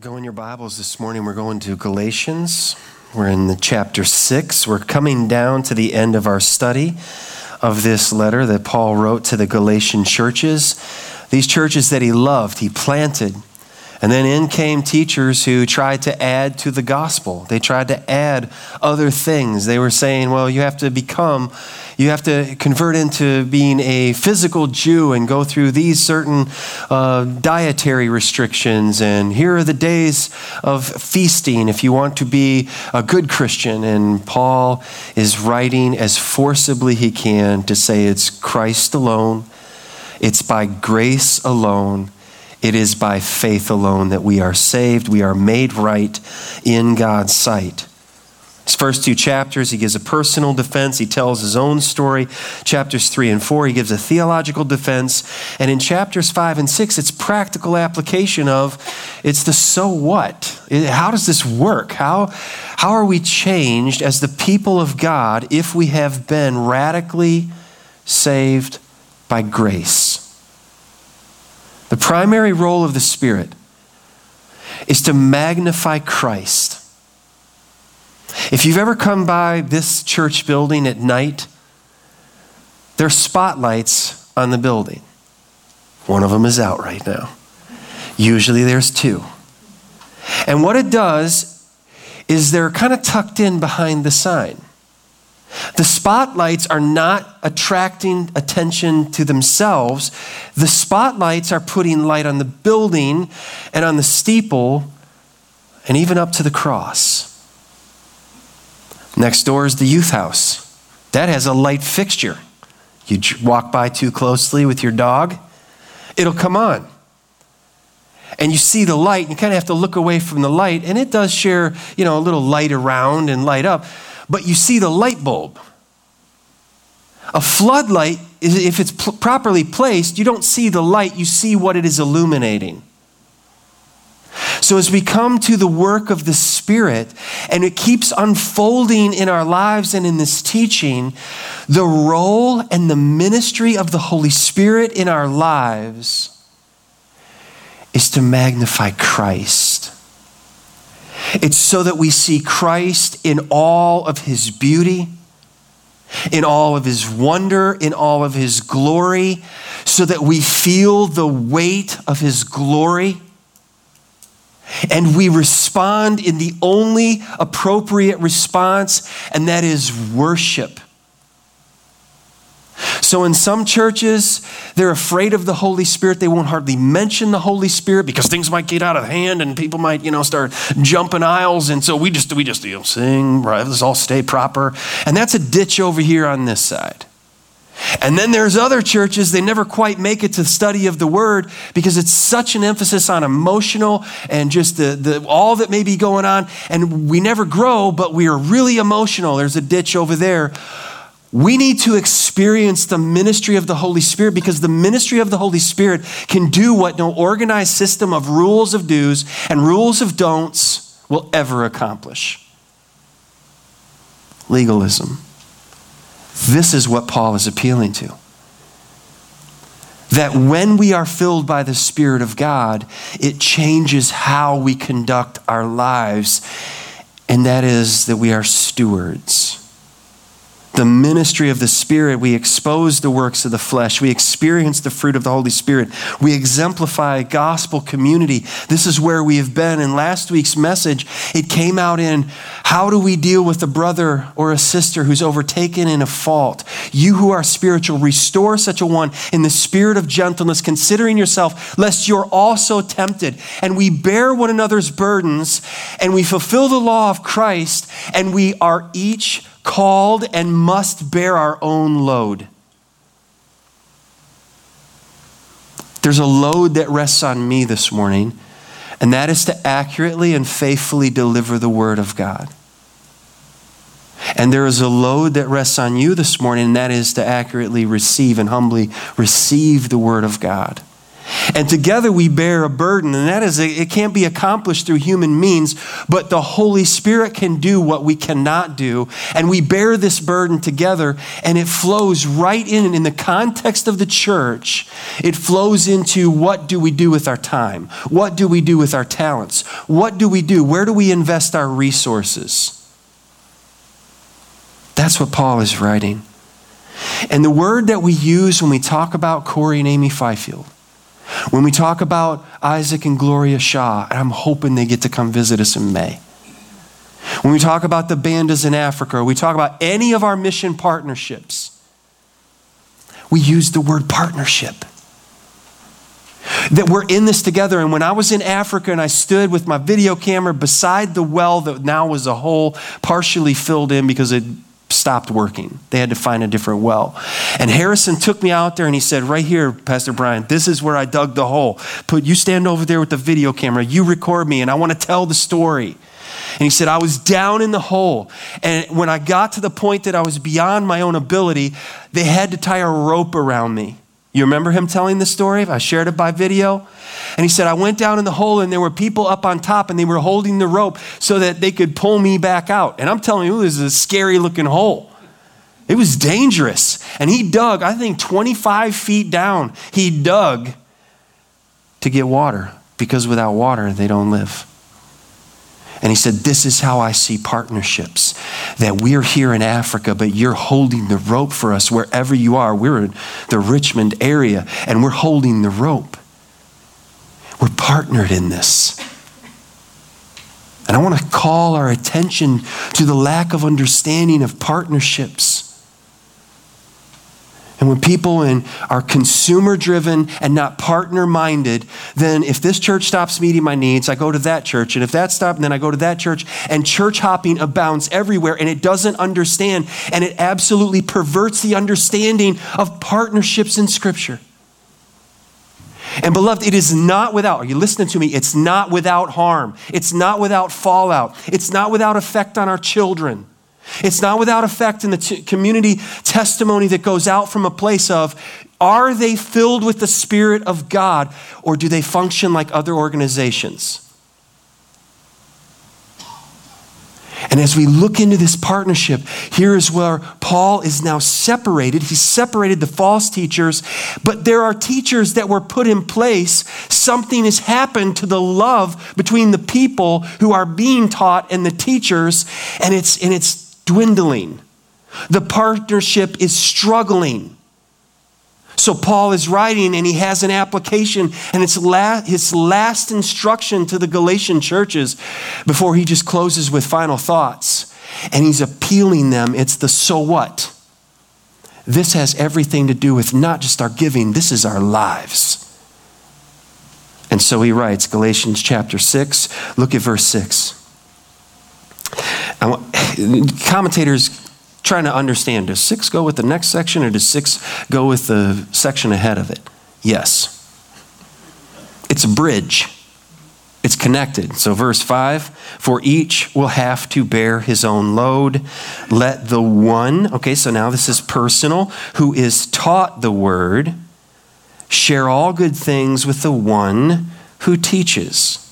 Go in your Bibles this morning. We're going to Galatians. We're in the chapter 6. We're coming down to the end of our study of this letter that Paul wrote to the Galatian churches. These churches that he loved, he planted. And then in came teachers who tried to add to the gospel. They tried to add other things. They were saying, well, you have to become, you have to convert into being a physical Jew and go through these certain uh, dietary restrictions. And here are the days of feasting if you want to be a good Christian. And Paul is writing as forcibly he can to say it's Christ alone, it's by grace alone it is by faith alone that we are saved, we are made right in God's sight. His first two chapters, he gives a personal defense. He tells his own story. Chapters three and four, he gives a theological defense. And in chapters five and six, it's practical application of it's the so what. How does this work? How, how are we changed as the people of God if we have been radically saved by grace? The primary role of the Spirit is to magnify Christ. If you've ever come by this church building at night, there are spotlights on the building. One of them is out right now. Usually there's two. And what it does is they're kind of tucked in behind the sign. The spotlights are not attracting attention to themselves. The spotlights are putting light on the building and on the steeple and even up to the cross. Next door is the youth house. That has a light fixture. You walk by too closely with your dog, it'll come on. And you see the light, you kind of have to look away from the light, and it does share, you know, a little light around and light up but you see the light bulb. A floodlight, if it's pl- properly placed, you don't see the light, you see what it is illuminating. So, as we come to the work of the Spirit, and it keeps unfolding in our lives and in this teaching, the role and the ministry of the Holy Spirit in our lives is to magnify Christ. It's so that we see Christ in all of his beauty, in all of his wonder, in all of his glory, so that we feel the weight of his glory. And we respond in the only appropriate response, and that is worship. So, in some churches, they're afraid of the Holy Spirit. They won't hardly mention the Holy Spirit because things might get out of hand and people might, you know, start jumping aisles. And so we just, we just, you know, sing, right? Let's all stay proper. And that's a ditch over here on this side. And then there's other churches, they never quite make it to the study of the word because it's such an emphasis on emotional and just the, the, all that may be going on. And we never grow, but we are really emotional. There's a ditch over there. We need to experience the ministry of the Holy Spirit because the ministry of the Holy Spirit can do what no organized system of rules of do's and rules of don'ts will ever accomplish legalism. This is what Paul is appealing to. That when we are filled by the Spirit of God, it changes how we conduct our lives, and that is that we are stewards the ministry of the Spirit, we expose the works of the flesh. We experience the fruit of the Holy Spirit. We exemplify gospel community. This is where we have been. In last week's message, it came out in how do we deal with a brother or a sister who's overtaken in a fault? You who are spiritual, restore such a one in the spirit of gentleness, considering yourself, lest you're also tempted. And we bear one another's burdens, and we fulfill the law of Christ, and we are each called and must bear our own load. There's a load that rests on me this morning, and that is to accurately and faithfully deliver the Word of God. And there is a load that rests on you this morning, and that is to accurately receive and humbly receive the Word of God. And together we bear a burden, and that is, it can't be accomplished through human means, but the Holy Spirit can do what we cannot do. And we bear this burden together, and it flows right in, in the context of the church, it flows into what do we do with our time? What do we do with our talents? What do we do? Where do we invest our resources? That's what Paul is writing. And the word that we use when we talk about Corey and Amy Fifield, when we talk about Isaac and Gloria and I'm hoping they get to come visit us in May. When we talk about the bandas in Africa, we talk about any of our mission partnerships, we use the word partnership. That we're in this together. And when I was in Africa and I stood with my video camera beside the well that now was a hole partially filled in because it stopped working. They had to find a different well. And Harrison took me out there and he said, Right here, Pastor Brian, this is where I dug the hole. Put you stand over there with the video camera, you record me, and I want to tell the story. And he said, I was down in the hole. And when I got to the point that I was beyond my own ability, they had to tie a rope around me. You remember him telling the story? I shared it by video. And he said, I went down in the hole and there were people up on top and they were holding the rope so that they could pull me back out. And I'm telling you, it was a scary looking hole. It was dangerous. And he dug, I think 25 feet down, he dug to get water because without water, they don't live. And he said, This is how I see partnerships. That we're here in Africa, but you're holding the rope for us wherever you are. We're in the Richmond area, and we're holding the rope. We're partnered in this. And I want to call our attention to the lack of understanding of partnerships. And when people in, are consumer driven and not partner minded, then if this church stops meeting my needs, I go to that church. And if that stops, then I go to that church. And church hopping abounds everywhere and it doesn't understand. And it absolutely perverts the understanding of partnerships in Scripture. And beloved, it is not without, are you listening to me? It's not without harm. It's not without fallout. It's not without effect on our children. It's not without effect in the t- community testimony that goes out from a place of are they filled with the Spirit of God or do they function like other organizations? And as we look into this partnership, here is where Paul is now separated. He separated the false teachers, but there are teachers that were put in place. Something has happened to the love between the people who are being taught and the teachers, and it's, and it's dwindling. The partnership is struggling. So Paul is writing and he has an application, and it's la- his last instruction to the Galatian churches before he just closes with final thoughts. And he's appealing them. It's the so what. This has everything to do with not just our giving, this is our lives. And so he writes, Galatians chapter 6, look at verse 6 commentators trying to understand does six go with the next section or does six go with the section ahead of it? Yes. It's a bridge. It's connected. So, verse 5 For each will have to bear his own load. Let the one, okay, so now this is personal, who is taught the word, share all good things with the one who teaches.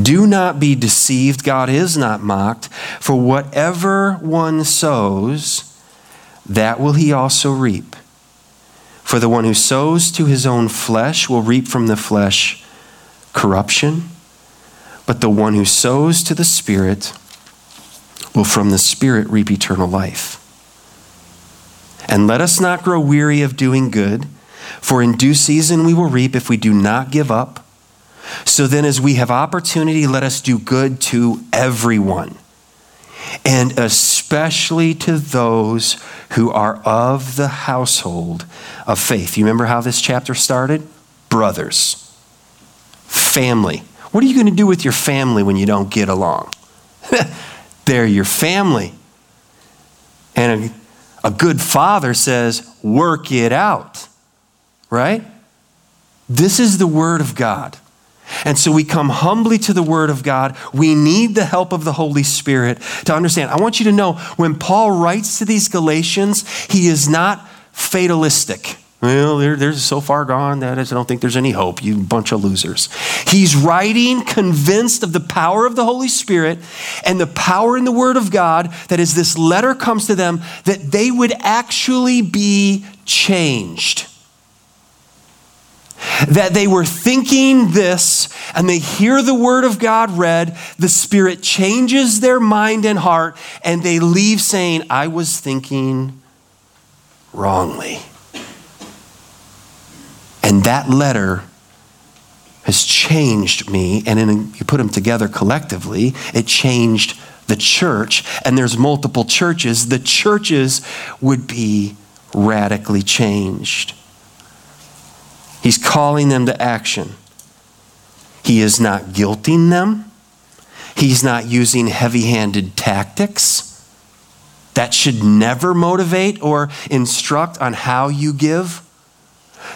Do not be deceived. God is not mocked. For whatever one sows, that will he also reap. For the one who sows to his own flesh will reap from the flesh corruption, but the one who sows to the Spirit will from the Spirit reap eternal life. And let us not grow weary of doing good, for in due season we will reap if we do not give up. So then, as we have opportunity, let us do good to everyone, and especially to those who are of the household of faith. You remember how this chapter started? Brothers, family. What are you going to do with your family when you don't get along? They're your family. And a, a good father says, work it out, right? This is the word of God. And so we come humbly to the Word of God. We need the help of the Holy Spirit to understand. I want you to know when Paul writes to these Galatians, he is not fatalistic. Well, they're, they're so far gone that I don't think there's any hope, you bunch of losers. He's writing convinced of the power of the Holy Spirit and the power in the Word of God that as this letter comes to them, that they would actually be changed. That they were thinking this and they hear the Word of God read, the Spirit changes their mind and heart, and they leave saying, I was thinking wrongly. And that letter has changed me. And then you put them together collectively, it changed the church. And there's multiple churches. The churches would be radically changed. He's calling them to action. He is not guilting them. He's not using heavy handed tactics. That should never motivate or instruct on how you give.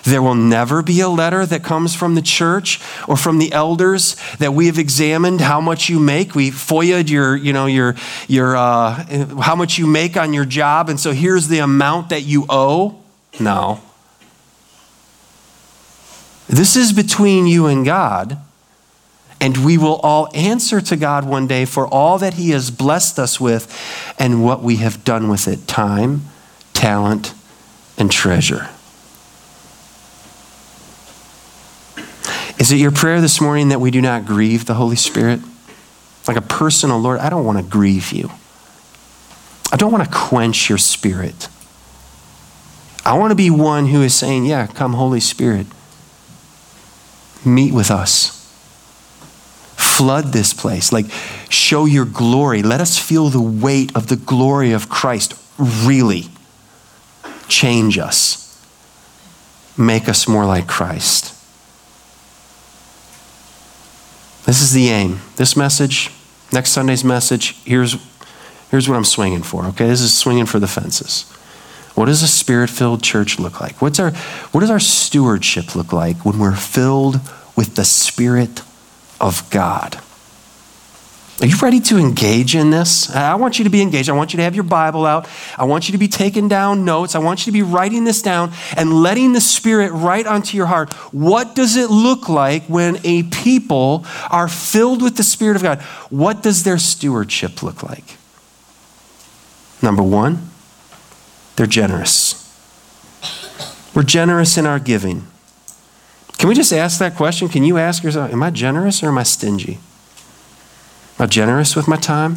There will never be a letter that comes from the church or from the elders that we have examined how much you make. We FOIA'd your, you know, your, your, uh, how much you make on your job, and so here's the amount that you owe. No. This is between you and God, and we will all answer to God one day for all that He has blessed us with and what we have done with it time, talent, and treasure. Is it your prayer this morning that we do not grieve the Holy Spirit? Like a personal, Lord, I don't want to grieve you. I don't want to quench your spirit. I want to be one who is saying, Yeah, come, Holy Spirit. Meet with us. Flood this place. Like, show your glory. Let us feel the weight of the glory of Christ. Really change us. Make us more like Christ. This is the aim. This message, next Sunday's message, here's, here's what I'm swinging for, okay? This is swinging for the fences. What does a spirit filled church look like? What's our, what does our stewardship look like when we're filled with the Spirit of God? Are you ready to engage in this? I want you to be engaged. I want you to have your Bible out. I want you to be taking down notes. I want you to be writing this down and letting the Spirit write onto your heart. What does it look like when a people are filled with the Spirit of God? What does their stewardship look like? Number one, they're generous. We're generous in our giving. Can we just ask that question? Can you ask yourself, am I generous or am I stingy? Am I generous with my time?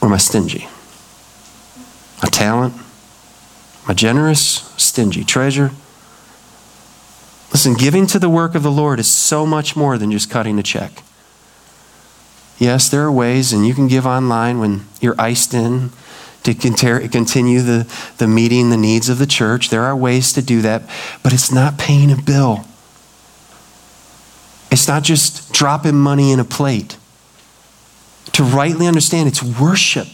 Or am I stingy? My talent? Am I generous? Stingy? Treasure? Listen, giving to the work of the Lord is so much more than just cutting a check. Yes, there are ways, and you can give online when you're iced in to continue the, the meeting the needs of the church. There are ways to do that, but it's not paying a bill. It's not just dropping money in a plate. To rightly understand, it's worship.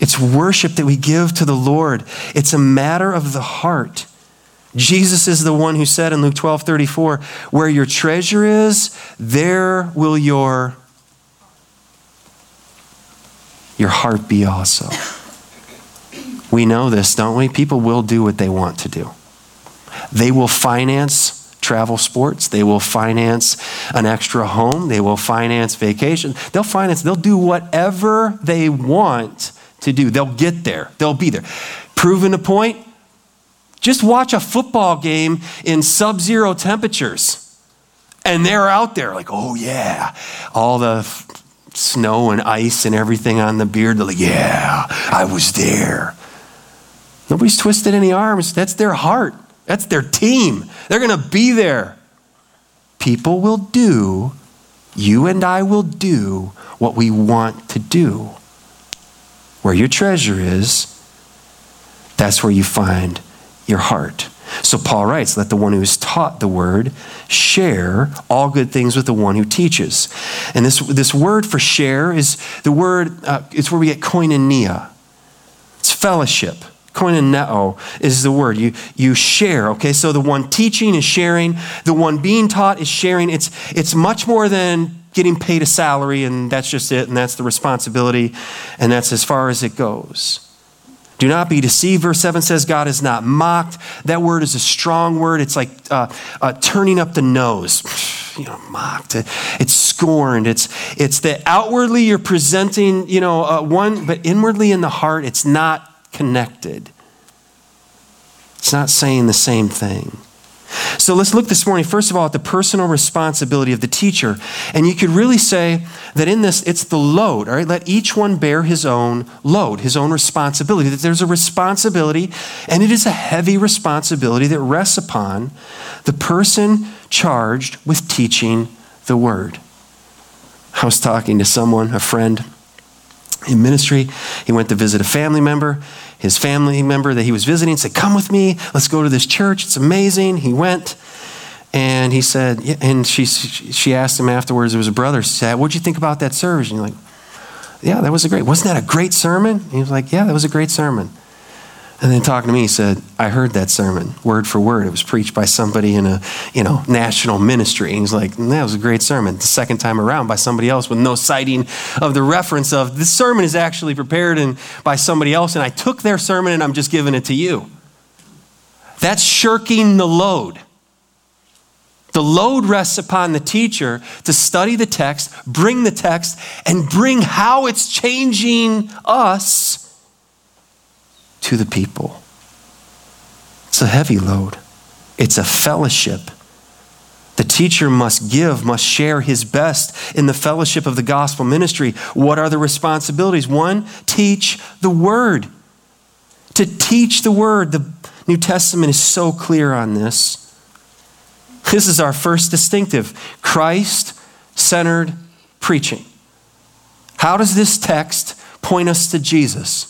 It's worship that we give to the Lord. It's a matter of the heart. Jesus is the one who said in Luke 12 34, where your treasure is, there will your, your heart be also. We know this, don't we? People will do what they want to do. They will finance travel sports. They will finance an extra home. They will finance vacation. They'll finance, they'll do whatever they want to do. They'll get there, they'll be there. Proven a point? Just watch a football game in sub zero temperatures. And they're out there like, oh yeah, all the snow and ice and everything on the beard. They're like, yeah, I was there. Nobody's twisted any arms. That's their heart. That's their team. They're going to be there. People will do, you and I will do what we want to do. Where your treasure is, that's where you find your heart. So Paul writes, Let the one who is taught the word share all good things with the one who teaches. And this, this word for share is the word, uh, it's where we get koinonia. It's fellowship koinoneo is the word. You, you share, okay? So the one teaching is sharing, the one being taught is sharing. It's, it's much more than getting paid a salary and that's just it and that's the responsibility and that's as far as it goes. Do not be deceived. Verse 7 says God is not mocked. That word is a strong word. It's like uh, uh, turning up the nose. You know, mocked. It's scorned. It's, it's that outwardly you're presenting, you know, uh, one, but inwardly in the heart, it's not connected. It's not saying the same thing. So let's look this morning, first of all, at the personal responsibility of the teacher. And you could really say that in this, it's the load, all right? Let each one bear his own load, his own responsibility. That there's a responsibility, and it is a heavy responsibility that rests upon the person charged with teaching the word. I was talking to someone, a friend in ministry. He went to visit a family member his family member that he was visiting said, Come with me, let's go to this church. It's amazing. He went. And he said, and she, she asked him afterwards, it was a brother, said, What'd you think about that service? And you're like, Yeah, that was a great, wasn't that a great sermon? And he was like, Yeah, that was a great sermon. And then talking to me, he said, I heard that sermon word for word. It was preached by somebody in a, you know, national ministry. And he's like, that was a great sermon. The second time around by somebody else with no citing of the reference of this sermon is actually prepared and by somebody else. And I took their sermon and I'm just giving it to you. That's shirking the load. The load rests upon the teacher to study the text, bring the text, and bring how it's changing us to the people. It's a heavy load, it's a fellowship. The teacher must give, must share his best in the fellowship of the gospel ministry. What are the responsibilities? One, teach the word. To teach the word. The New Testament is so clear on this. This is our first distinctive Christ centered preaching. How does this text point us to Jesus?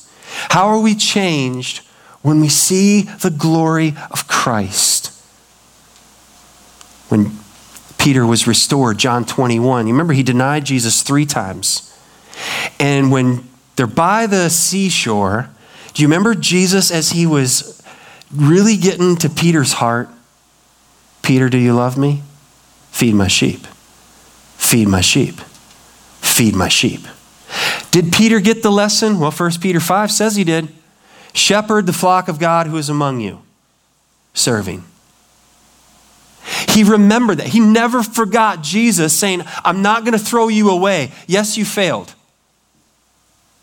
How are we changed when we see the glory of Christ? When Peter was restored, John 21, you remember he denied Jesus three times. And when they're by the seashore, do you remember Jesus as he was really getting to Peter's heart? Peter, do you love me? Feed my sheep. Feed my sheep. Feed my sheep. Did Peter get the lesson? Well, 1 Peter 5 says he did. Shepherd the flock of God who is among you, serving. He remembered that. He never forgot Jesus saying, I'm not going to throw you away. Yes, you failed.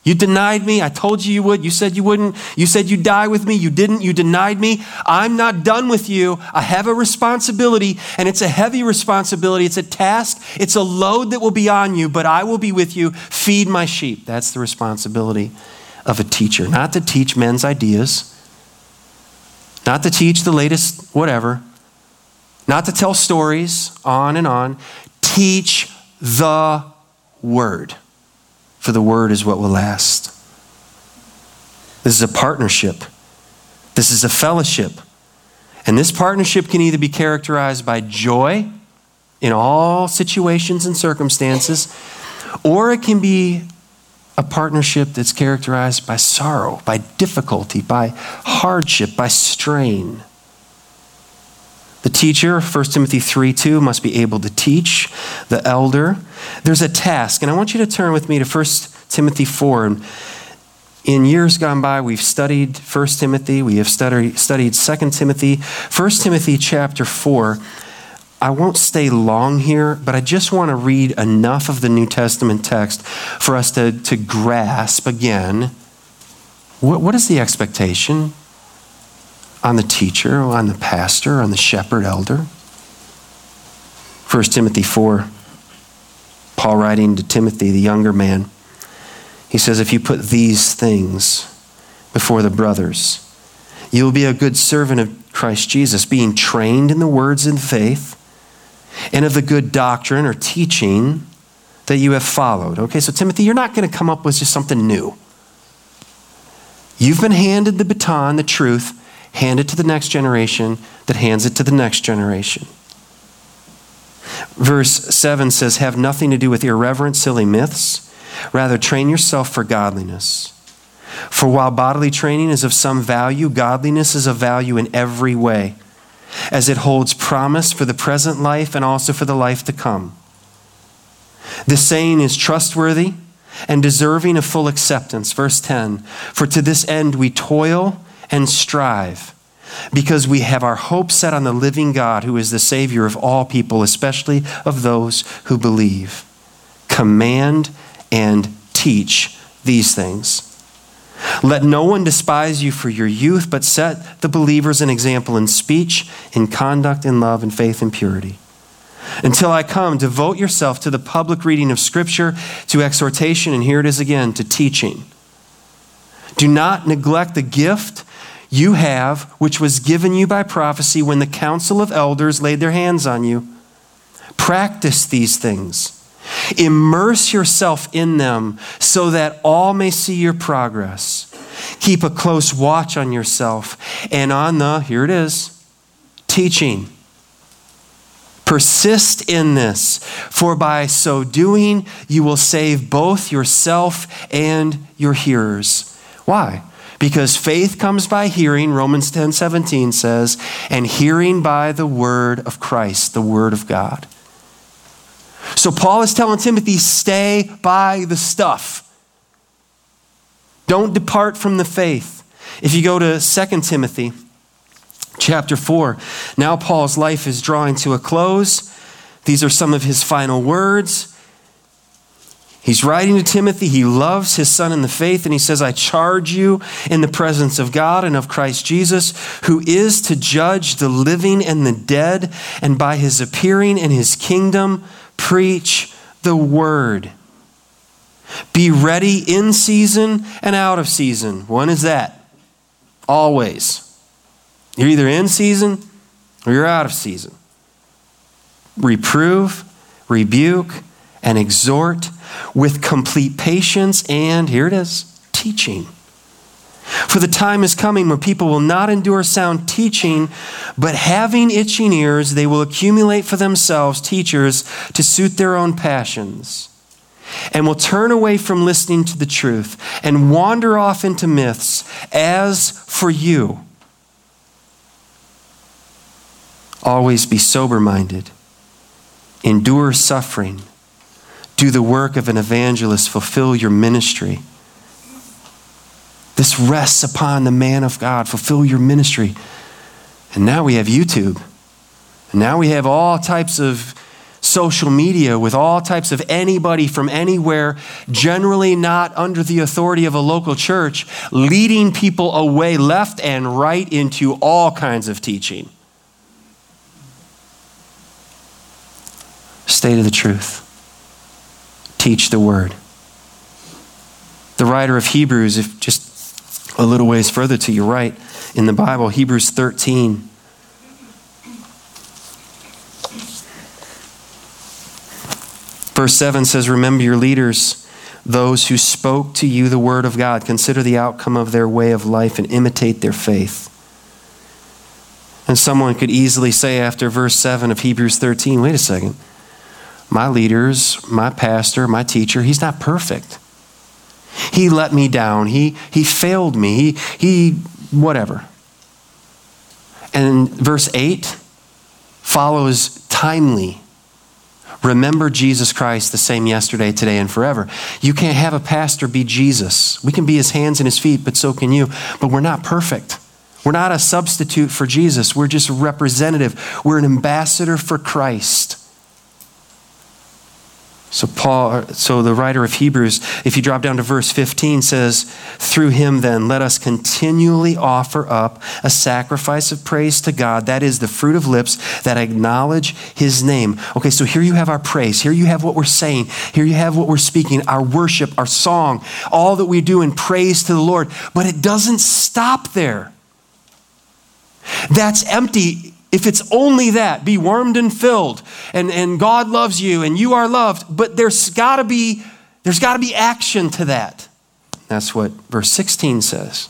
You denied me. I told you you would. You said you wouldn't. You said you'd die with me. You didn't. You denied me. I'm not done with you. I have a responsibility, and it's a heavy responsibility. It's a task. It's a load that will be on you, but I will be with you. Feed my sheep. That's the responsibility of a teacher. Not to teach men's ideas, not to teach the latest whatever, not to tell stories on and on. Teach the word for the word is what will last. This is a partnership, this is a fellowship. And this partnership can either be characterized by joy in all situations and circumstances, or it can be a partnership that's characterized by sorrow, by difficulty, by hardship, by strain. The teacher, 1 Timothy 3 2, must be able to teach. The elder, there's a task. And I want you to turn with me to 1 Timothy 4. In years gone by, we've studied 1 Timothy, we have studied, studied 2 Timothy. 1 Timothy chapter 4. I won't stay long here, but I just want to read enough of the New Testament text for us to, to grasp again what, what is the expectation on the teacher, on the pastor, on the shepherd elder. 1 Timothy 4, Paul writing to Timothy, the younger man, he says, If you put these things before the brothers, you will be a good servant of Christ Jesus, being trained in the words and faith and of the good doctrine or teaching that you have followed. Okay, so Timothy, you're not going to come up with just something new. You've been handed the baton, the truth hand it to the next generation that hands it to the next generation. Verse 7 says, Have nothing to do with irreverent, silly myths. Rather, train yourself for godliness. For while bodily training is of some value, godliness is of value in every way, as it holds promise for the present life and also for the life to come. This saying is trustworthy and deserving of full acceptance. Verse 10 For to this end we toil and strive, because we have our hope set on the living God, who is the Savior of all people, especially of those who believe. Command and teach these things. Let no one despise you for your youth, but set the believers an example in speech, in conduct, in love, in faith, and purity. Until I come, devote yourself to the public reading of Scripture, to exhortation, and here it is again, to teaching. Do not neglect the gift you have, which was given you by prophecy when the council of elders laid their hands on you. Practice these things. Immerse yourself in them so that all may see your progress. Keep a close watch on yourself and on the, here it is, teaching. Persist in this, for by so doing, you will save both yourself and your hearers. Why? Because faith comes by hearing, Romans 10 17 says, and hearing by the word of Christ, the word of God. So Paul is telling Timothy, stay by the stuff. Don't depart from the faith. If you go to 2 Timothy chapter 4, now Paul's life is drawing to a close. These are some of his final words. He's writing to Timothy. He loves his son in the faith, and he says, I charge you in the presence of God and of Christ Jesus, who is to judge the living and the dead, and by his appearing in his kingdom, preach the word. Be ready in season and out of season. When is that? Always. You're either in season or you're out of season. Reprove, rebuke, and exhort with complete patience and, here it is, teaching. For the time is coming when people will not endure sound teaching, but having itching ears, they will accumulate for themselves teachers to suit their own passions, and will turn away from listening to the truth and wander off into myths. As for you, always be sober minded, endure suffering, do the work of an evangelist, fulfill your ministry. This rests upon the man of God. Fulfill your ministry. And now we have YouTube. And now we have all types of social media with all types of anybody from anywhere, generally not under the authority of a local church, leading people away left and right into all kinds of teaching. State of the truth. Teach the word. The writer of Hebrews, if just a little ways further to your right in the Bible, Hebrews 13. Verse 7 says, Remember your leaders, those who spoke to you the word of God. Consider the outcome of their way of life and imitate their faith. And someone could easily say after verse 7 of Hebrews 13, wait a second. My leaders, my pastor, my teacher, he's not perfect. He let me down. He, he failed me. He, he, whatever. And verse 8 follows timely. Remember Jesus Christ the same yesterday, today, and forever. You can't have a pastor be Jesus. We can be his hands and his feet, but so can you. But we're not perfect. We're not a substitute for Jesus. We're just representative. We're an ambassador for Christ. So Paul so the writer of Hebrews if you drop down to verse 15 says through him then let us continually offer up a sacrifice of praise to God that is the fruit of lips that acknowledge his name. Okay, so here you have our praise. Here you have what we're saying. Here you have what we're speaking, our worship, our song, all that we do in praise to the Lord. But it doesn't stop there. That's empty if it's only that, be warmed and filled, and, and God loves you and you are loved, but there's gotta be there's gotta be action to that. That's what verse 16 says.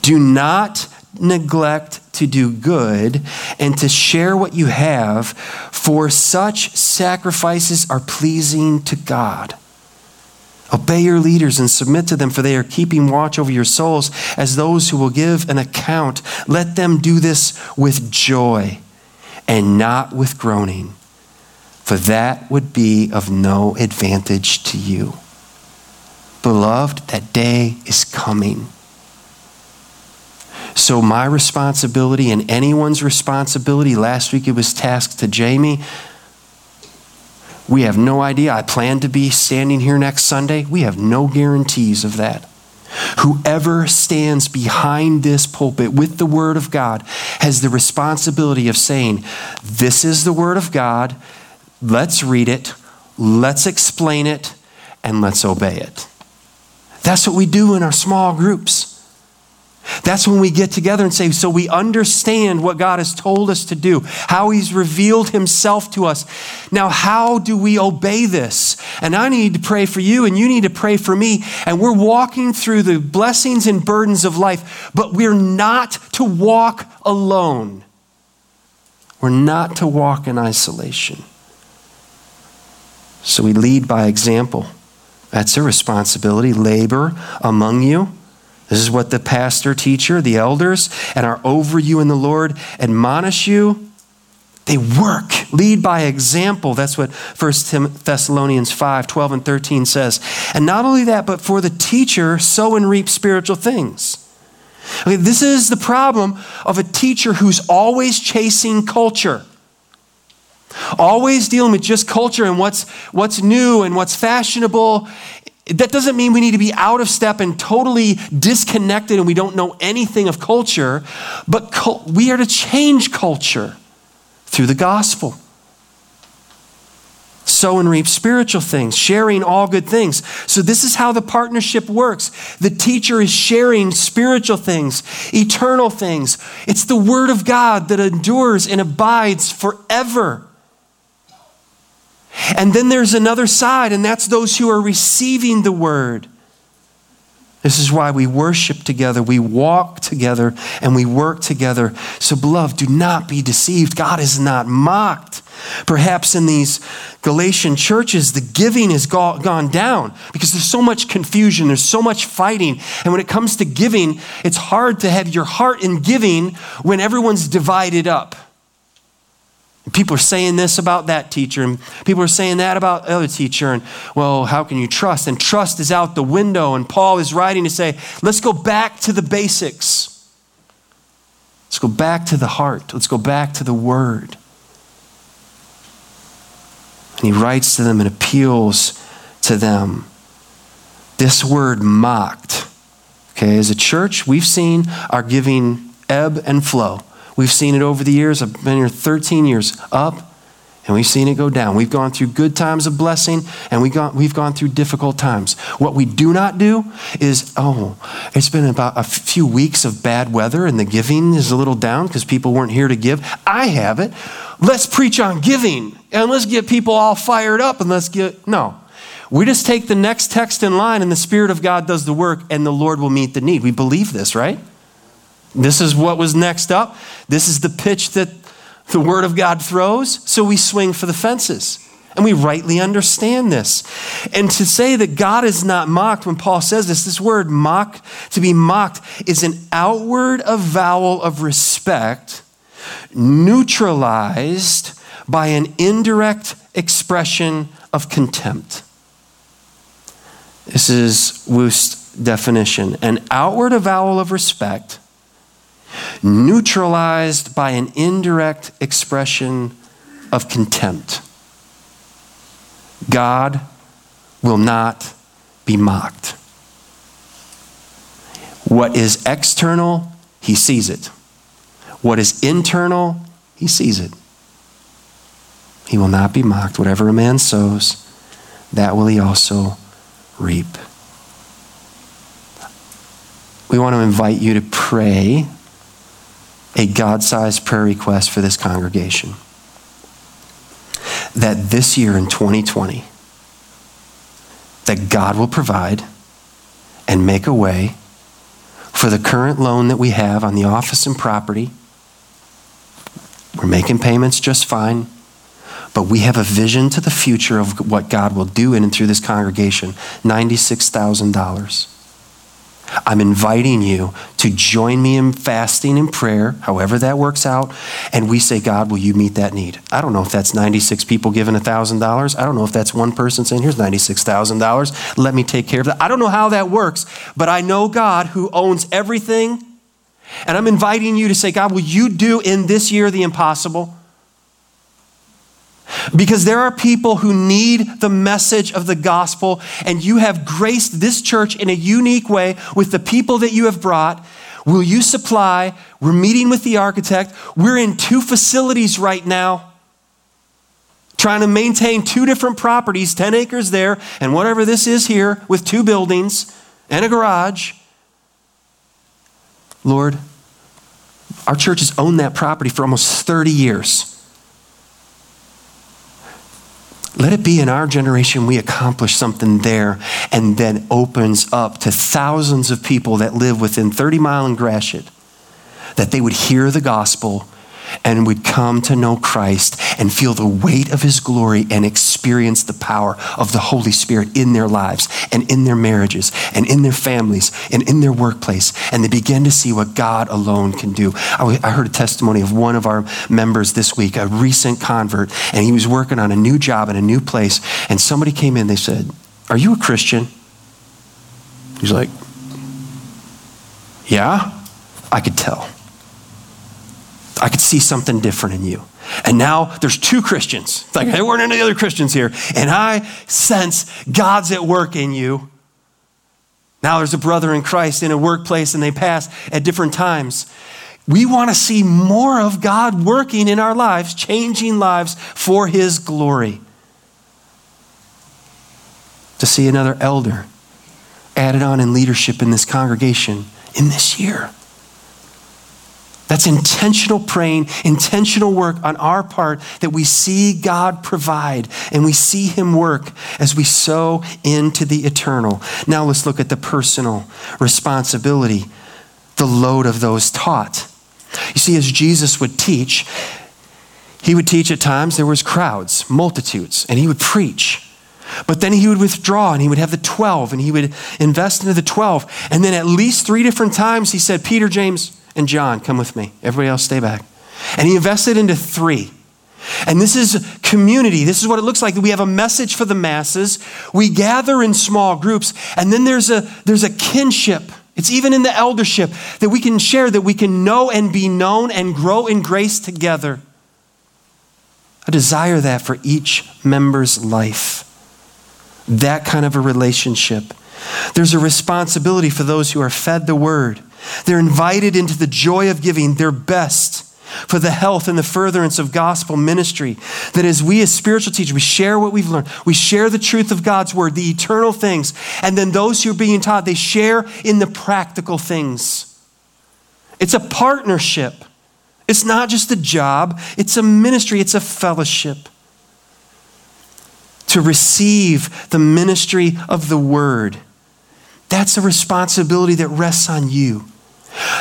Do not neglect to do good and to share what you have, for such sacrifices are pleasing to God. Obey your leaders and submit to them, for they are keeping watch over your souls as those who will give an account. Let them do this with joy and not with groaning, for that would be of no advantage to you. Beloved, that day is coming. So, my responsibility and anyone's responsibility, last week it was tasked to Jamie. We have no idea. I plan to be standing here next Sunday. We have no guarantees of that. Whoever stands behind this pulpit with the Word of God has the responsibility of saying, This is the Word of God. Let's read it, let's explain it, and let's obey it. That's what we do in our small groups. That's when we get together and say, so we understand what God has told us to do, how He's revealed Himself to us. Now, how do we obey this? And I need to pray for you, and you need to pray for me. And we're walking through the blessings and burdens of life, but we're not to walk alone. We're not to walk in isolation. So we lead by example. That's a responsibility. Labor among you this is what the pastor, teacher, the elders, and are over you in the Lord admonish you. They work, lead by example. That's what 1 Thessalonians 5 12 and 13 says. And not only that, but for the teacher, sow and reap spiritual things. Okay, this is the problem of a teacher who's always chasing culture. Always dealing with just culture and what's, what's new and what's fashionable that doesn't mean we need to be out of step and totally disconnected and we don't know anything of culture, but we are to change culture through the gospel. Sow and reap spiritual things, sharing all good things. So, this is how the partnership works. The teacher is sharing spiritual things, eternal things. It's the word of God that endures and abides forever. And then there's another side, and that's those who are receiving the word. This is why we worship together, we walk together, and we work together. So, beloved, do not be deceived. God is not mocked. Perhaps in these Galatian churches, the giving has gone down because there's so much confusion, there's so much fighting. And when it comes to giving, it's hard to have your heart in giving when everyone's divided up. People are saying this about that teacher, and people are saying that about the other teacher. And well, how can you trust? And trust is out the window. And Paul is writing to say, let's go back to the basics. Let's go back to the heart. Let's go back to the word. And he writes to them and appeals to them. This word mocked. Okay, as a church, we've seen our giving ebb and flow. We've seen it over the years. I've been here 13 years, up, and we've seen it go down. We've gone through good times of blessing, and we got, we've gone through difficult times. What we do not do is, oh, it's been about a few weeks of bad weather, and the giving is a little down because people weren't here to give. I have it. Let's preach on giving, and let's get people all fired up, and let's get, no. We just take the next text in line, and the Spirit of God does the work, and the Lord will meet the need. We believe this, right? This is what was next up. This is the pitch that the Word of God throws, so we swing for the fences. And we rightly understand this. And to say that God is not mocked when Paul says this, this word mock, to be mocked, is an outward avowal of respect, neutralized by an indirect expression of contempt. This is Wuest's definition an outward avowal of respect neutralized by an indirect expression of contempt. God will not be mocked. What is external, he sees it. What is internal, he sees it. He will not be mocked. Whatever a man sows, that will he also reap. We want to invite you to pray a God sized prayer request for this congregation. That this year in 2020, that God will provide and make a way for the current loan that we have on the office and property. We're making payments just fine, but we have a vision to the future of what God will do in and through this congregation $96,000. I'm inviting you to join me in fasting and prayer, however that works out. And we say, God, will you meet that need? I don't know if that's 96 people giving $1,000. I don't know if that's one person saying, here's $96,000. Let me take care of that. I don't know how that works, but I know God who owns everything. And I'm inviting you to say, God, will you do in this year the impossible? Because there are people who need the message of the gospel, and you have graced this church in a unique way with the people that you have brought. Will you supply? We're meeting with the architect. We're in two facilities right now, trying to maintain two different properties 10 acres there, and whatever this is here, with two buildings and a garage. Lord, our church has owned that property for almost 30 years. Let it be in our generation we accomplish something there and then opens up to thousands of people that live within 30 mile and Gratiot that they would hear the gospel and would come to know Christ and feel the weight of his glory and experience the power of the Holy Spirit in their lives and in their marriages and in their families and in their workplace. And they begin to see what God alone can do. I heard a testimony of one of our members this week, a recent convert, and he was working on a new job in a new place. And somebody came in, they said, Are you a Christian? He's like, Yeah, I could tell. I could see something different in you. And now there's two Christians. It's like there weren't any other Christians here. And I sense God's at work in you. Now there's a brother in Christ in a workplace and they pass at different times. We want to see more of God working in our lives, changing lives for His glory. To see another elder added on in leadership in this congregation in this year. That's intentional praying, intentional work on our part that we see God provide and we see Him work as we sow into the eternal. Now let's look at the personal responsibility, the load of those taught. You see, as Jesus would teach, he would teach at times, there was crowds, multitudes, and he would preach. But then he would withdraw and he would have the 12 and he would invest into the 12. And then at least three different times he said, Peter, James, and John, come with me. Everybody else, stay back. And he invested into three. And this is community. This is what it looks like. We have a message for the masses. We gather in small groups, and then there's a there's a kinship. It's even in the eldership that we can share, that we can know and be known and grow in grace together. I desire that for each member's life. That kind of a relationship. There's a responsibility for those who are fed the word they're invited into the joy of giving their best for the health and the furtherance of gospel ministry. That as we, as spiritual teachers, we share what we've learned, we share the truth of God's word, the eternal things, and then those who are being taught, they share in the practical things. It's a partnership. It's not just a job, it's a ministry, it's a fellowship. To receive the ministry of the word that's a responsibility that rests on you.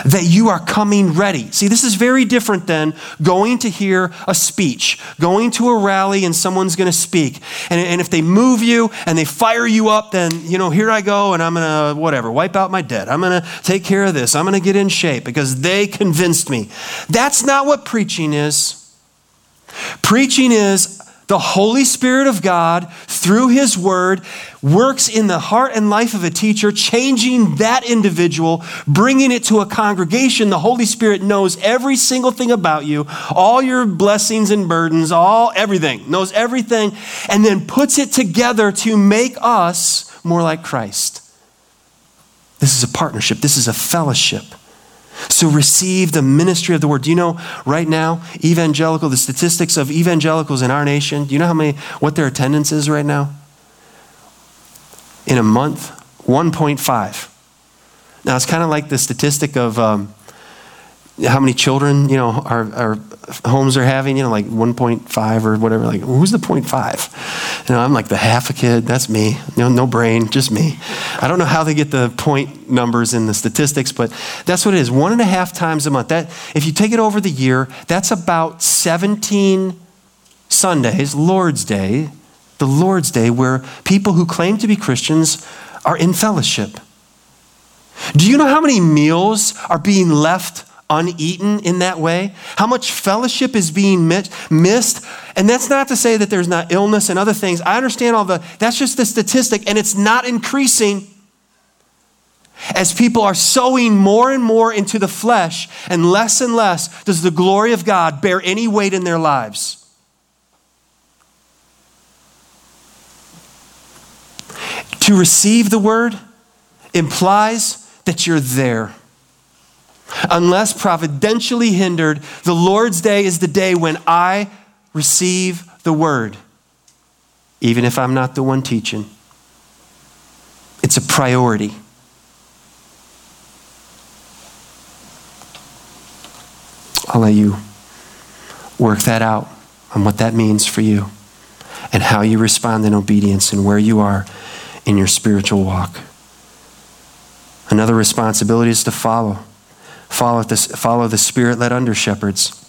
That you are coming ready. See, this is very different than going to hear a speech, going to a rally and someone's going to speak. And, and if they move you and they fire you up, then, you know, here I go and I'm going to, whatever, wipe out my debt. I'm going to take care of this. I'm going to get in shape because they convinced me. That's not what preaching is. Preaching is the Holy Spirit of God, through His Word, works in the heart and life of a teacher, changing that individual, bringing it to a congregation. The Holy Spirit knows every single thing about you, all your blessings and burdens, all everything, knows everything, and then puts it together to make us more like Christ. This is a partnership, this is a fellowship. So receive the ministry of the word. Do you know right now, evangelical, the statistics of evangelicals in our nation, do you know how many, what their attendance is right now? In a month, 1.5. Now, it's kind of like the statistic of um, how many children, you know, our, our homes are having, you know, like 1.5 or whatever. Like, who's the 0.5? You know, I'm like the half a kid. That's me. You know, no brain, just me. I don't know how they get the point numbers in the statistics, but that's what it is. One and a half times a month. That, if you take it over the year, that's about 17 Sundays, Lord's Day, the Lord's Day, where people who claim to be Christians are in fellowship. Do you know how many meals are being left uneaten in that way? How much fellowship is being missed? And that's not to say that there's not illness and other things. I understand all the, that's just the statistic, and it's not increasing. As people are sowing more and more into the flesh, and less and less does the glory of God bear any weight in their lives. To receive the word implies that you're there. Unless providentially hindered, the Lord's day is the day when I receive the word, even if I'm not the one teaching. It's a priority. I'll let you work that out on what that means for you and how you respond in obedience and where you are in your spiritual walk. Another responsibility is to follow. Follow, this, follow the spirit led under shepherds.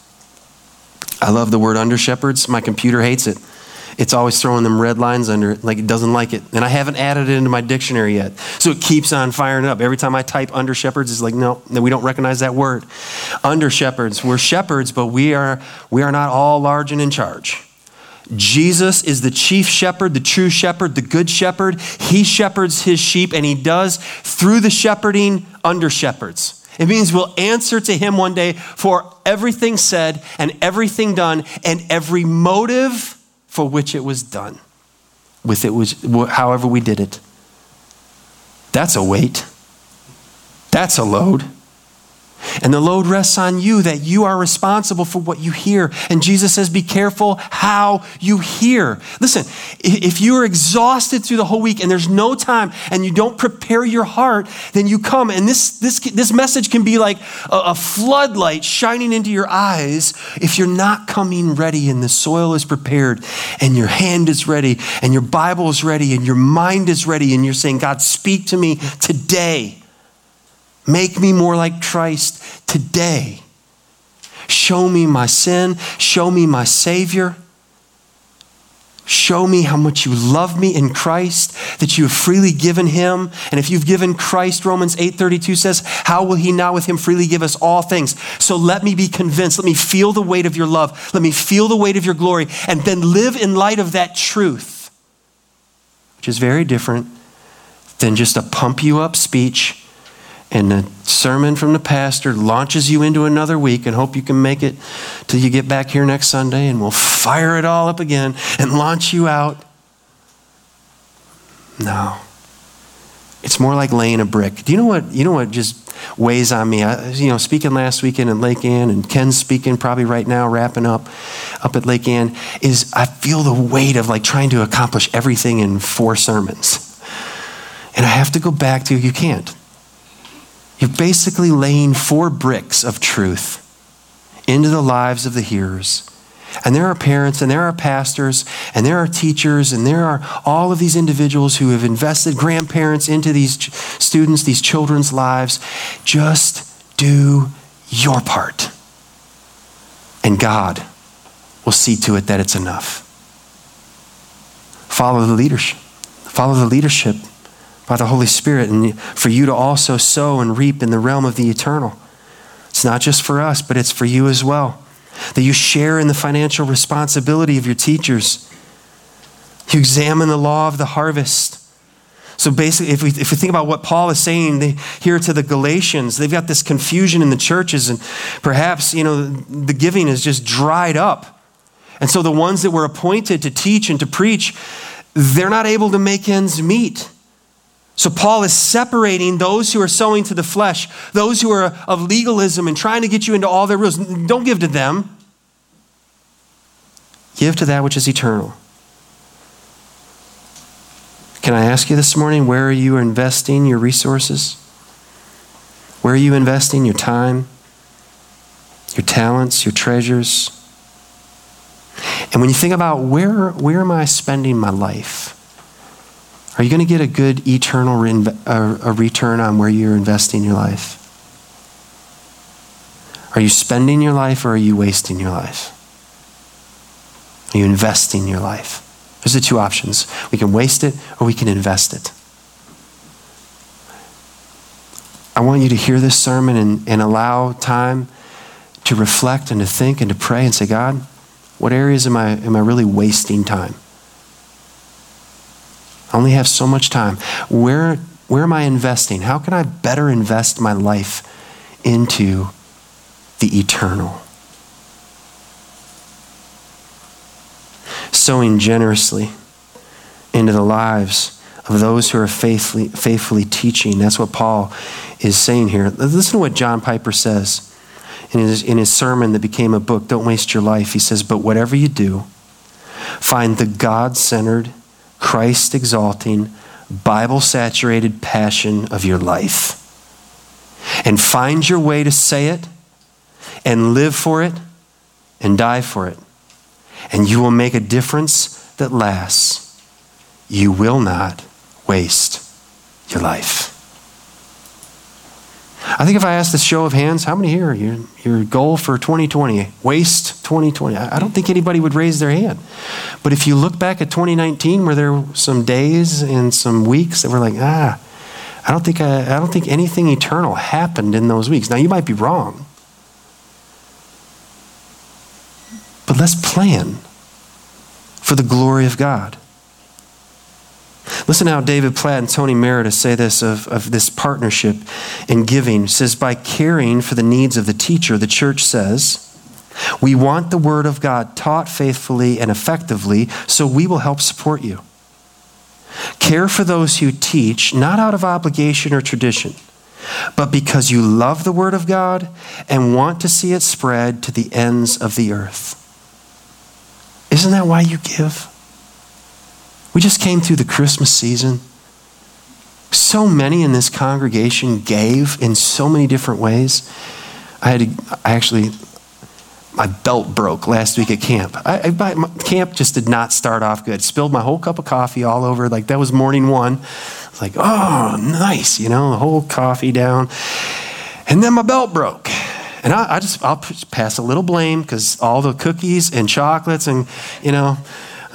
I love the word under shepherds. My computer hates it. It's always throwing them red lines under it, like it doesn't like it. And I haven't added it into my dictionary yet. So it keeps on firing up. Every time I type under shepherds, it's like, no, we don't recognize that word. Under shepherds. We're shepherds, but we are, we are not all large and in charge. Jesus is the chief shepherd, the true shepherd, the good shepherd. He shepherds his sheep, and he does through the shepherding under shepherds. It means we'll answer to him one day for everything said and everything done and every motive for which it was done. With it was however we did it. That's a weight. That's a load. And the load rests on you that you are responsible for what you hear. And Jesus says, Be careful how you hear. Listen, if you are exhausted through the whole week and there's no time and you don't prepare your heart, then you come. And this, this, this message can be like a, a floodlight shining into your eyes if you're not coming ready and the soil is prepared and your hand is ready and your Bible is ready and your mind is ready and you're saying, God, speak to me today. Make me more like Christ today. Show me my sin. Show me my Savior. Show me how much you love me in Christ, that you have freely given him. And if you've given Christ, Romans 8:32 says, how will he now with him freely give us all things? So let me be convinced. Let me feel the weight of your love. Let me feel the weight of your glory and then live in light of that truth, which is very different than just a pump you up speech and the sermon from the pastor launches you into another week and hope you can make it till you get back here next Sunday and we'll fire it all up again and launch you out. No. It's more like laying a brick. Do you know what you know what just weighs on me? I, you know, speaking last weekend in Lake Ann and Ken's speaking probably right now, wrapping up up at Lake Ann, is I feel the weight of like trying to accomplish everything in four sermons. And I have to go back to you can't. You're basically laying four bricks of truth into the lives of the hearers. And there are parents, and there are pastors, and there are teachers, and there are all of these individuals who have invested grandparents into these students, these children's lives. Just do your part. And God will see to it that it's enough. Follow the leadership. Follow the leadership by the Holy Spirit and for you to also sow and reap in the realm of the eternal. It's not just for us, but it's for you as well. That you share in the financial responsibility of your teachers. You examine the law of the harvest. So basically, if we, if we think about what Paul is saying they, here to the Galatians, they've got this confusion in the churches, and perhaps, you know, the giving is just dried up. And so the ones that were appointed to teach and to preach, they're not able to make ends meet. So, Paul is separating those who are sowing to the flesh, those who are of legalism and trying to get you into all their rules. Don't give to them. Give to that which is eternal. Can I ask you this morning, where are you investing your resources? Where are you investing your time, your talents, your treasures? And when you think about where, where am I spending my life? Are you going to get a good eternal re- a return on where you're investing your life? Are you spending your life or are you wasting your life? Are you investing your life? Those are two options. We can waste it or we can invest it. I want you to hear this sermon and, and allow time to reflect and to think and to pray and say, God, what areas am I, am I really wasting time? I only have so much time. Where, where am I investing? How can I better invest my life into the eternal? Sowing generously into the lives of those who are faithfully, faithfully teaching. That's what Paul is saying here. Listen to what John Piper says in his, in his sermon that became a book, Don't Waste Your Life. He says, But whatever you do, find the God centered, Christ exalting, Bible saturated passion of your life. And find your way to say it and live for it and die for it. And you will make a difference that lasts. You will not waste your life. I think if I asked the show of hands, how many here, your, your goal for 2020, waste 2020, I don't think anybody would raise their hand. But if you look back at 2019, where there were some days and some weeks that were like, ah, I don't think I, I don't think anything eternal happened in those weeks. Now you might be wrong. But let's plan for the glory of God. Listen how David Platt and Tony Merida say this of, of this partnership in giving. It says, by caring for the needs of the teacher, the church says, we want the word of God taught faithfully and effectively, so we will help support you. Care for those who teach, not out of obligation or tradition, but because you love the word of God and want to see it spread to the ends of the earth. Isn't that why you give? We just came through the Christmas season. So many in this congregation gave in so many different ways. I had to, I actually, my belt broke last week at camp. I, I, my, camp just did not start off good. Spilled my whole cup of coffee all over. Like that was morning one. Like, oh, nice, you know, the whole coffee down. And then my belt broke. And I, I just, I'll pass a little blame because all the cookies and chocolates and, you know,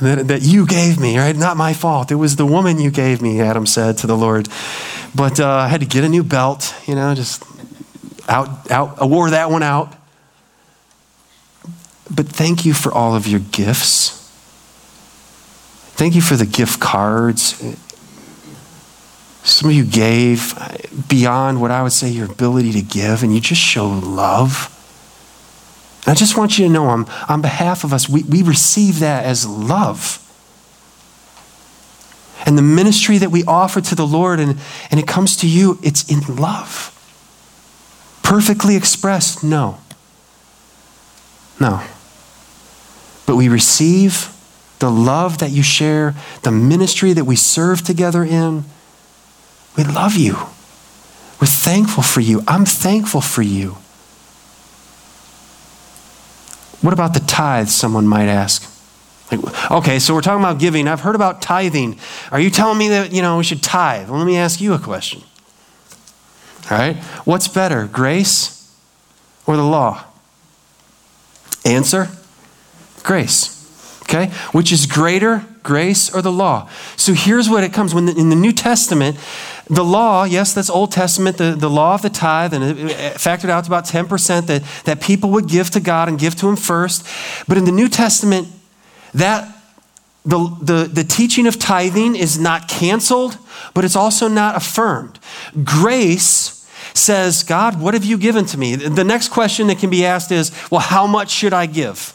that, that you gave me, right? Not my fault. It was the woman you gave me, Adam said to the Lord. But uh, I had to get a new belt, you know, just out, out, I wore that one out. But thank you for all of your gifts. Thank you for the gift cards. Some of you gave beyond what I would say your ability to give, and you just show love. I just want you to know, on, on behalf of us, we, we receive that as love. And the ministry that we offer to the Lord and, and it comes to you, it's in love. Perfectly expressed, no. No. But we receive the love that you share, the ministry that we serve together in. We love you. We're thankful for you. I'm thankful for you. What about the tithes, someone might ask? Like, okay, so we're talking about giving. I've heard about tithing. Are you telling me that, you know, we should tithe? Well, let me ask you a question. All right? What's better, grace or the law? Answer grace. Okay? Which is greater, grace or the law? So here's what it comes when the, in the New Testament, the law, yes, that's Old Testament, the, the law of the tithe, and it factored out to about 10% that, that people would give to God and give to Him first. But in the New Testament, that the, the, the teaching of tithing is not canceled, but it's also not affirmed. Grace says, God, what have you given to me? The next question that can be asked is, well, how much should I give?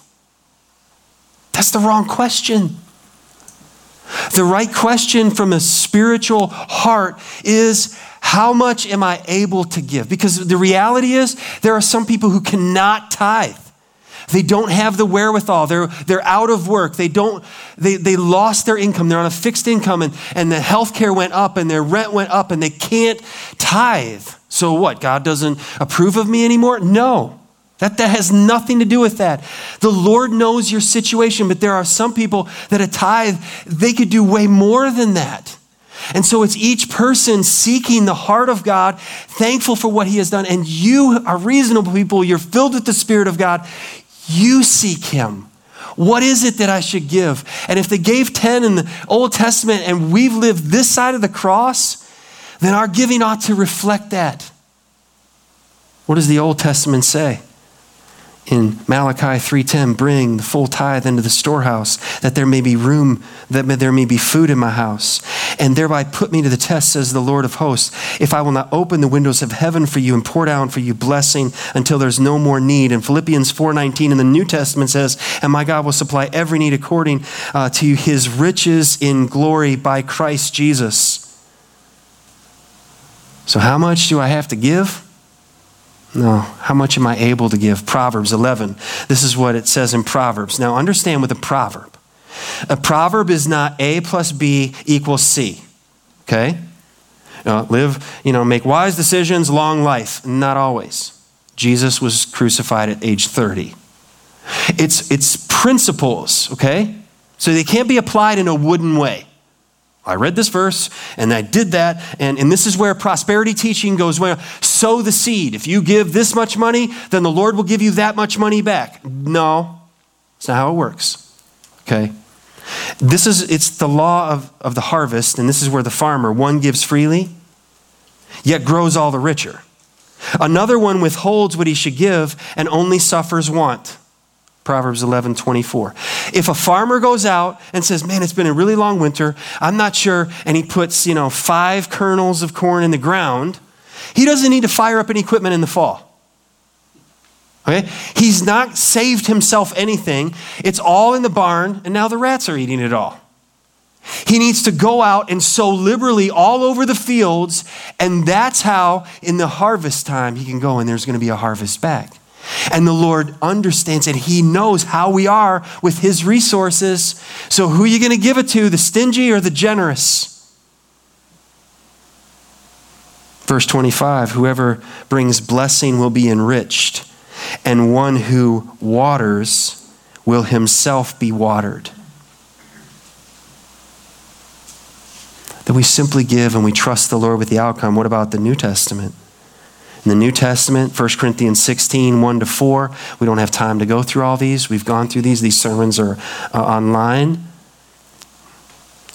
That's the wrong question. The right question from a spiritual heart is how much am I able to give? Because the reality is, there are some people who cannot tithe. They don't have the wherewithal. They're, they're out of work. They, don't, they, they lost their income. They're on a fixed income, and, and the health care went up, and their rent went up, and they can't tithe. So what? God doesn't approve of me anymore? No. That, that has nothing to do with that. The Lord knows your situation, but there are some people that a tithe, they could do way more than that. And so it's each person seeking the heart of God, thankful for what he has done. And you are reasonable people. You're filled with the Spirit of God. You seek him. What is it that I should give? And if they gave 10 in the Old Testament and we've lived this side of the cross, then our giving ought to reflect that. What does the Old Testament say? In Malachi 3:10 bring the full tithe into the storehouse that there may be room that there may be food in my house. And thereby put me to the test says the Lord of hosts if I will not open the windows of heaven for you and pour down for you blessing until there's no more need. And Philippians 4:19 in the New Testament says and my God will supply every need according uh, to his riches in glory by Christ Jesus. So how much do I have to give no. How much am I able to give? Proverbs 11. This is what it says in Proverbs. Now, understand with a proverb. A proverb is not A plus B equals C. Okay? You live, you know, make wise decisions, long life. Not always. Jesus was crucified at age 30. It's, it's principles, okay? So they can't be applied in a wooden way. I read this verse and I did that. And, and this is where prosperity teaching goes well. Sow the seed. If you give this much money, then the Lord will give you that much money back. No, it's not how it works. Okay? This is it's the law of, of the harvest, and this is where the farmer, one gives freely, yet grows all the richer. Another one withholds what he should give and only suffers want. Proverbs 11, 24. If a farmer goes out and says, Man, it's been a really long winter, I'm not sure, and he puts, you know, five kernels of corn in the ground, he doesn't need to fire up any equipment in the fall. Okay? He's not saved himself anything. It's all in the barn, and now the rats are eating it all. He needs to go out and sow liberally all over the fields, and that's how, in the harvest time, he can go and there's going to be a harvest back. And the Lord understands and He knows how we are with His resources. So, who are you going to give it to, the stingy or the generous? Verse 25 Whoever brings blessing will be enriched, and one who waters will himself be watered. That we simply give and we trust the Lord with the outcome. What about the New Testament? In the New Testament, 1 Corinthians 16, 1 to 4, we don't have time to go through all these. We've gone through these. These sermons are uh, online.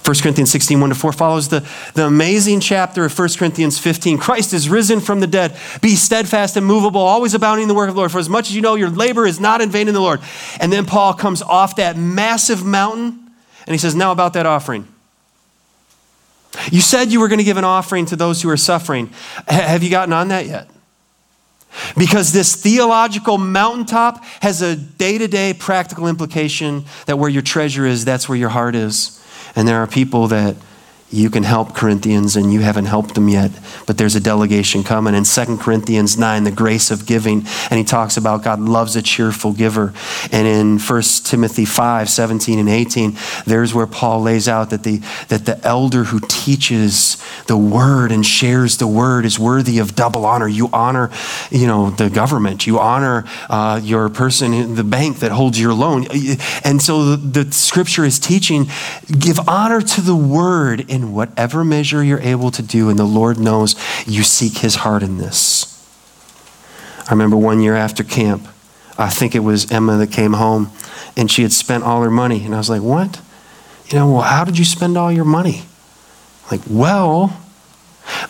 1 Corinthians 16, 1 to 4 follows the, the amazing chapter of 1 Corinthians 15. Christ is risen from the dead. Be steadfast and movable, always abounding in the work of the Lord. For as much as you know, your labor is not in vain in the Lord. And then Paul comes off that massive mountain and he says, Now about that offering. You said you were going to give an offering to those who are suffering. H- have you gotten on that yet? Because this theological mountaintop has a day to day practical implication that where your treasure is, that's where your heart is. And there are people that you can help Corinthians and you haven't helped them yet, but there's a delegation coming. In 2 Corinthians 9, the grace of giving, and he talks about God loves a cheerful giver. And in 1 Timothy 5, 17 and 18, there's where Paul lays out that the, that the elder who teaches the word and shares the word is worthy of double honor. You honor, you know, the government. You honor uh, your person in the bank that holds your loan. And so the, the scripture is teaching, give honor to the word in in whatever measure you're able to do, and the Lord knows you seek His heart in this. I remember one year after camp, I think it was Emma that came home, and she had spent all her money. And I was like, What? You know, well, how did you spend all your money? Like, well,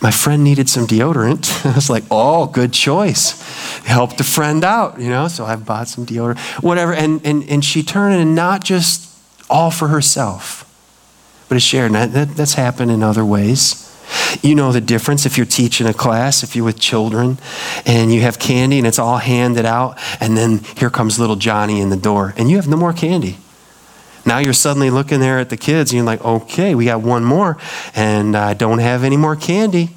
my friend needed some deodorant. I was like, oh, good choice. Helped a friend out, you know, so I bought some deodorant, whatever. And, and, and she turned and not just all for herself, but it's shared. And that, that's happened in other ways. You know the difference if you're teaching a class, if you're with children and you have candy and it's all handed out, and then here comes little Johnny in the door, and you have no more candy. Now you're suddenly looking there at the kids and you're like, okay, we got one more, and I don't have any more candy.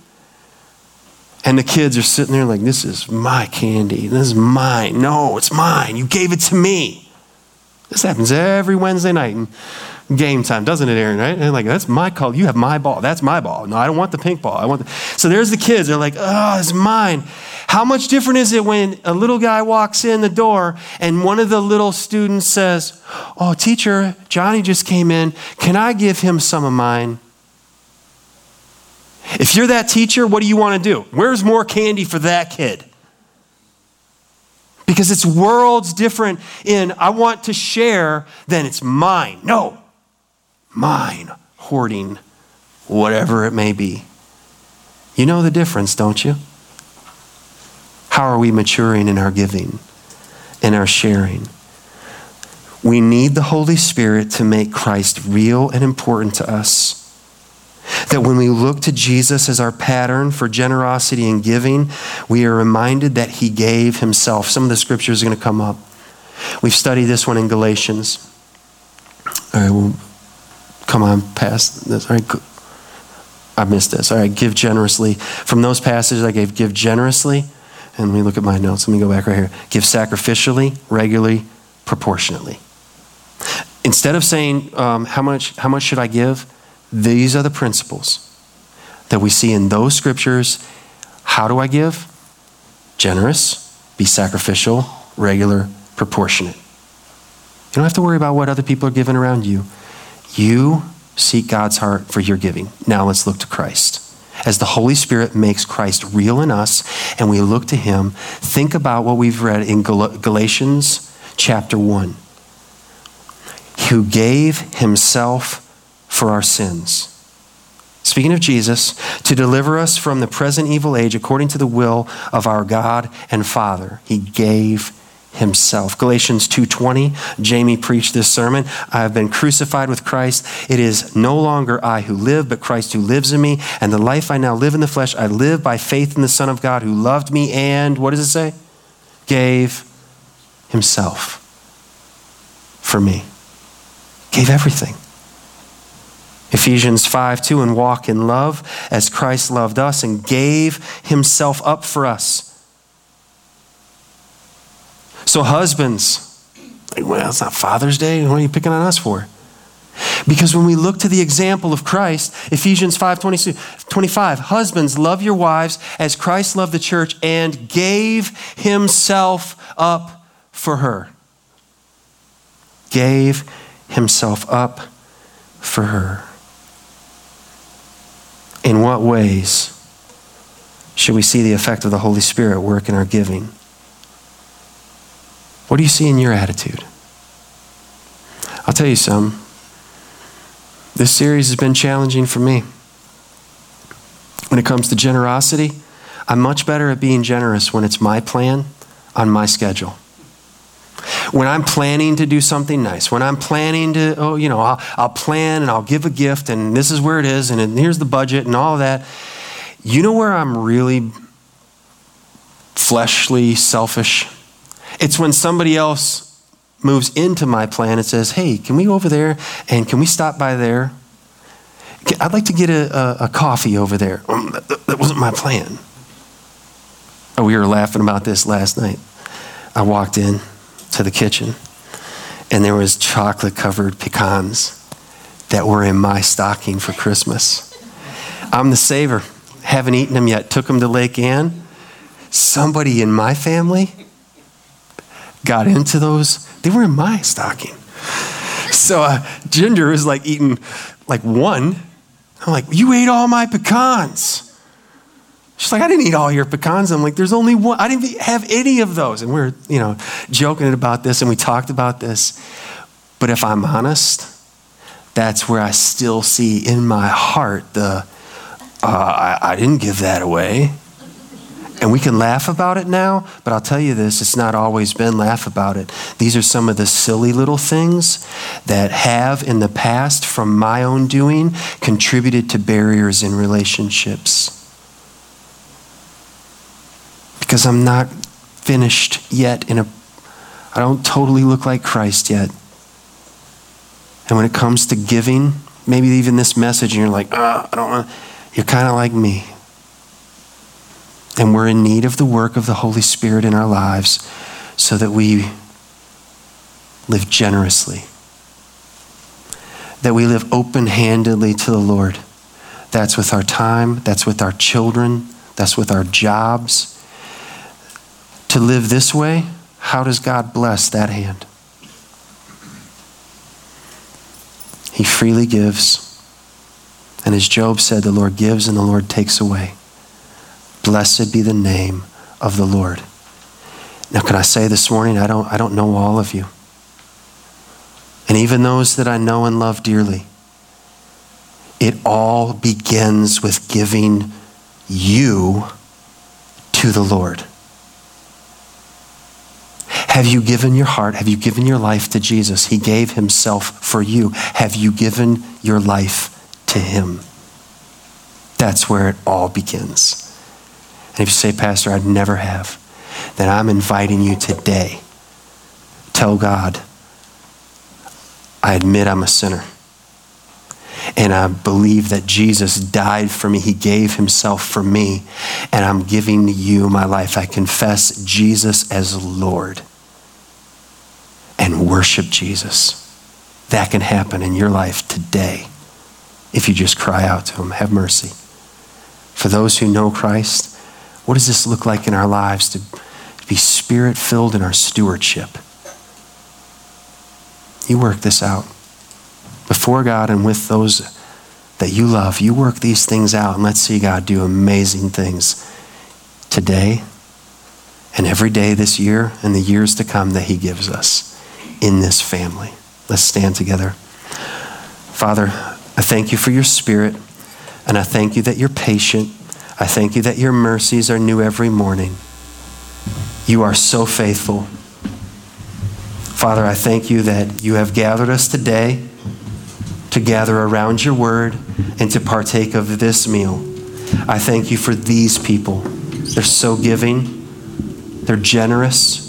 And the kids are sitting there like, this is my candy. This is mine. No, it's mine. You gave it to me. This happens every Wednesday night. And game time, doesn't it, Aaron? Right? And like, that's my call. You have my ball. That's my ball. No, I don't want the pink ball. I want. The... So there's the kids. They're like, oh, it's mine. How much different is it when a little guy walks in the door and one of the little students says, "Oh, teacher, Johnny just came in. Can I give him some of mine?" If you're that teacher, what do you want to do? Where's more candy for that kid? Because it's worlds different in I want to share than it's mine. No, mine, hoarding, whatever it may be. You know the difference, don't you? How are we maturing in our giving, in our sharing? We need the Holy Spirit to make Christ real and important to us. That when we look to Jesus as our pattern for generosity and giving, we are reminded that he gave himself. Some of the scriptures are going to come up. We've studied this one in Galatians. All right, well, come on past this. All right, I missed this. All right, give generously. From those passages I gave, give generously. And let me look at my notes. Let me go back right here. Give sacrificially, regularly, proportionately. Instead of saying, um, how, much, how much should I give? These are the principles that we see in those scriptures. How do I give? Generous, be sacrificial, regular, proportionate. You don't have to worry about what other people are giving around you. You seek God's heart for your giving. Now let's look to Christ. As the Holy Spirit makes Christ real in us and we look to Him, think about what we've read in Galatians chapter 1. Who gave Himself for our sins. Speaking of Jesus, to deliver us from the present evil age according to the will of our God and Father, he gave himself. Galatians 2:20, Jamie preached this sermon, I have been crucified with Christ. It is no longer I who live, but Christ who lives in me, and the life I now live in the flesh, I live by faith in the Son of God who loved me and what does it say? Gave himself for me. Gave everything. Ephesians 5 2, and walk in love as Christ loved us and gave himself up for us. So, husbands, well, it's not Father's Day. What are you picking on us for? Because when we look to the example of Christ, Ephesians 5 25, husbands, love your wives as Christ loved the church and gave himself up for her. Gave himself up for her. In what ways should we see the effect of the Holy Spirit work in our giving? What do you see in your attitude? I'll tell you some. This series has been challenging for me. When it comes to generosity, I'm much better at being generous when it's my plan on my schedule. When I'm planning to do something nice, when I'm planning to, oh, you know, I'll, I'll plan and I'll give a gift and this is where it is and here's the budget and all that. You know where I'm really fleshly, selfish? It's when somebody else moves into my plan and says, hey, can we go over there and can we stop by there? I'd like to get a, a, a coffee over there. Um, that, wasn't my plan. Oh, we were laughing about this last night. I walked in to the kitchen, and there was chocolate covered pecans that were in my stocking for Christmas. I'm the saver. Haven't eaten them yet. Took them to Lake Ann. Somebody in my family got into those. They were in my stocking. So uh, Ginger was like eating like one. I'm like, you ate all my pecans. She's like, I didn't eat all your pecans. I'm like, there's only one. I didn't have any of those. And we are you know, joking about this and we talked about this. But if I'm honest, that's where I still see in my heart the, uh, I, I didn't give that away. And we can laugh about it now, but I'll tell you this it's not always been laugh about it. These are some of the silly little things that have in the past, from my own doing, contributed to barriers in relationships because I'm not finished yet in a I don't totally look like Christ yet. And when it comes to giving, maybe even this message, and you're like, oh, I don't want, you're kind of like me. And we're in need of the work of the Holy Spirit in our lives so that we live generously, that we live open handedly to the Lord. That's with our time, that's with our children, that's with our jobs to live this way, how does God bless that hand? He freely gives. And as Job said, the Lord gives and the Lord takes away. Blessed be the name of the Lord. Now, can I say this morning, I don't, I don't know all of you. And even those that I know and love dearly, it all begins with giving you to the Lord. Have you given your heart? Have you given your life to Jesus? He gave himself for you. Have you given your life to him? That's where it all begins. And if you say, Pastor, I'd never have, then I'm inviting you today. Tell God, I admit I'm a sinner. And I believe that Jesus died for me. He gave himself for me. And I'm giving you my life. I confess Jesus as Lord and worship Jesus. That can happen in your life today if you just cry out to him. Have mercy. For those who know Christ, what does this look like in our lives to be spirit filled in our stewardship? You work this out before God and with those that you love. You work these things out and let's see God do amazing things today and every day this year and the years to come that He gives us in this family. Let's stand together. Father, I thank you for your spirit and I thank you that you're patient. I thank you that your mercies are new every morning. You are so faithful. Father, I thank you that you have gathered us today to gather around your word and to partake of this meal. I thank you for these people. They're so giving, they're generous.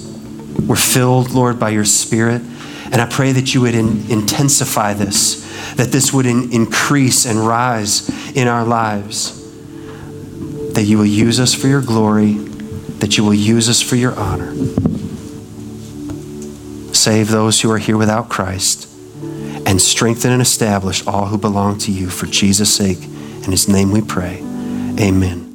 We're filled, Lord, by your spirit. And I pray that you would in, intensify this, that this would in, increase and rise in our lives that you will use us for your glory, that you will use us for your honor. Save those who are here without Christ, and strengthen and establish all who belong to you for Jesus' sake. In his name we pray. Amen.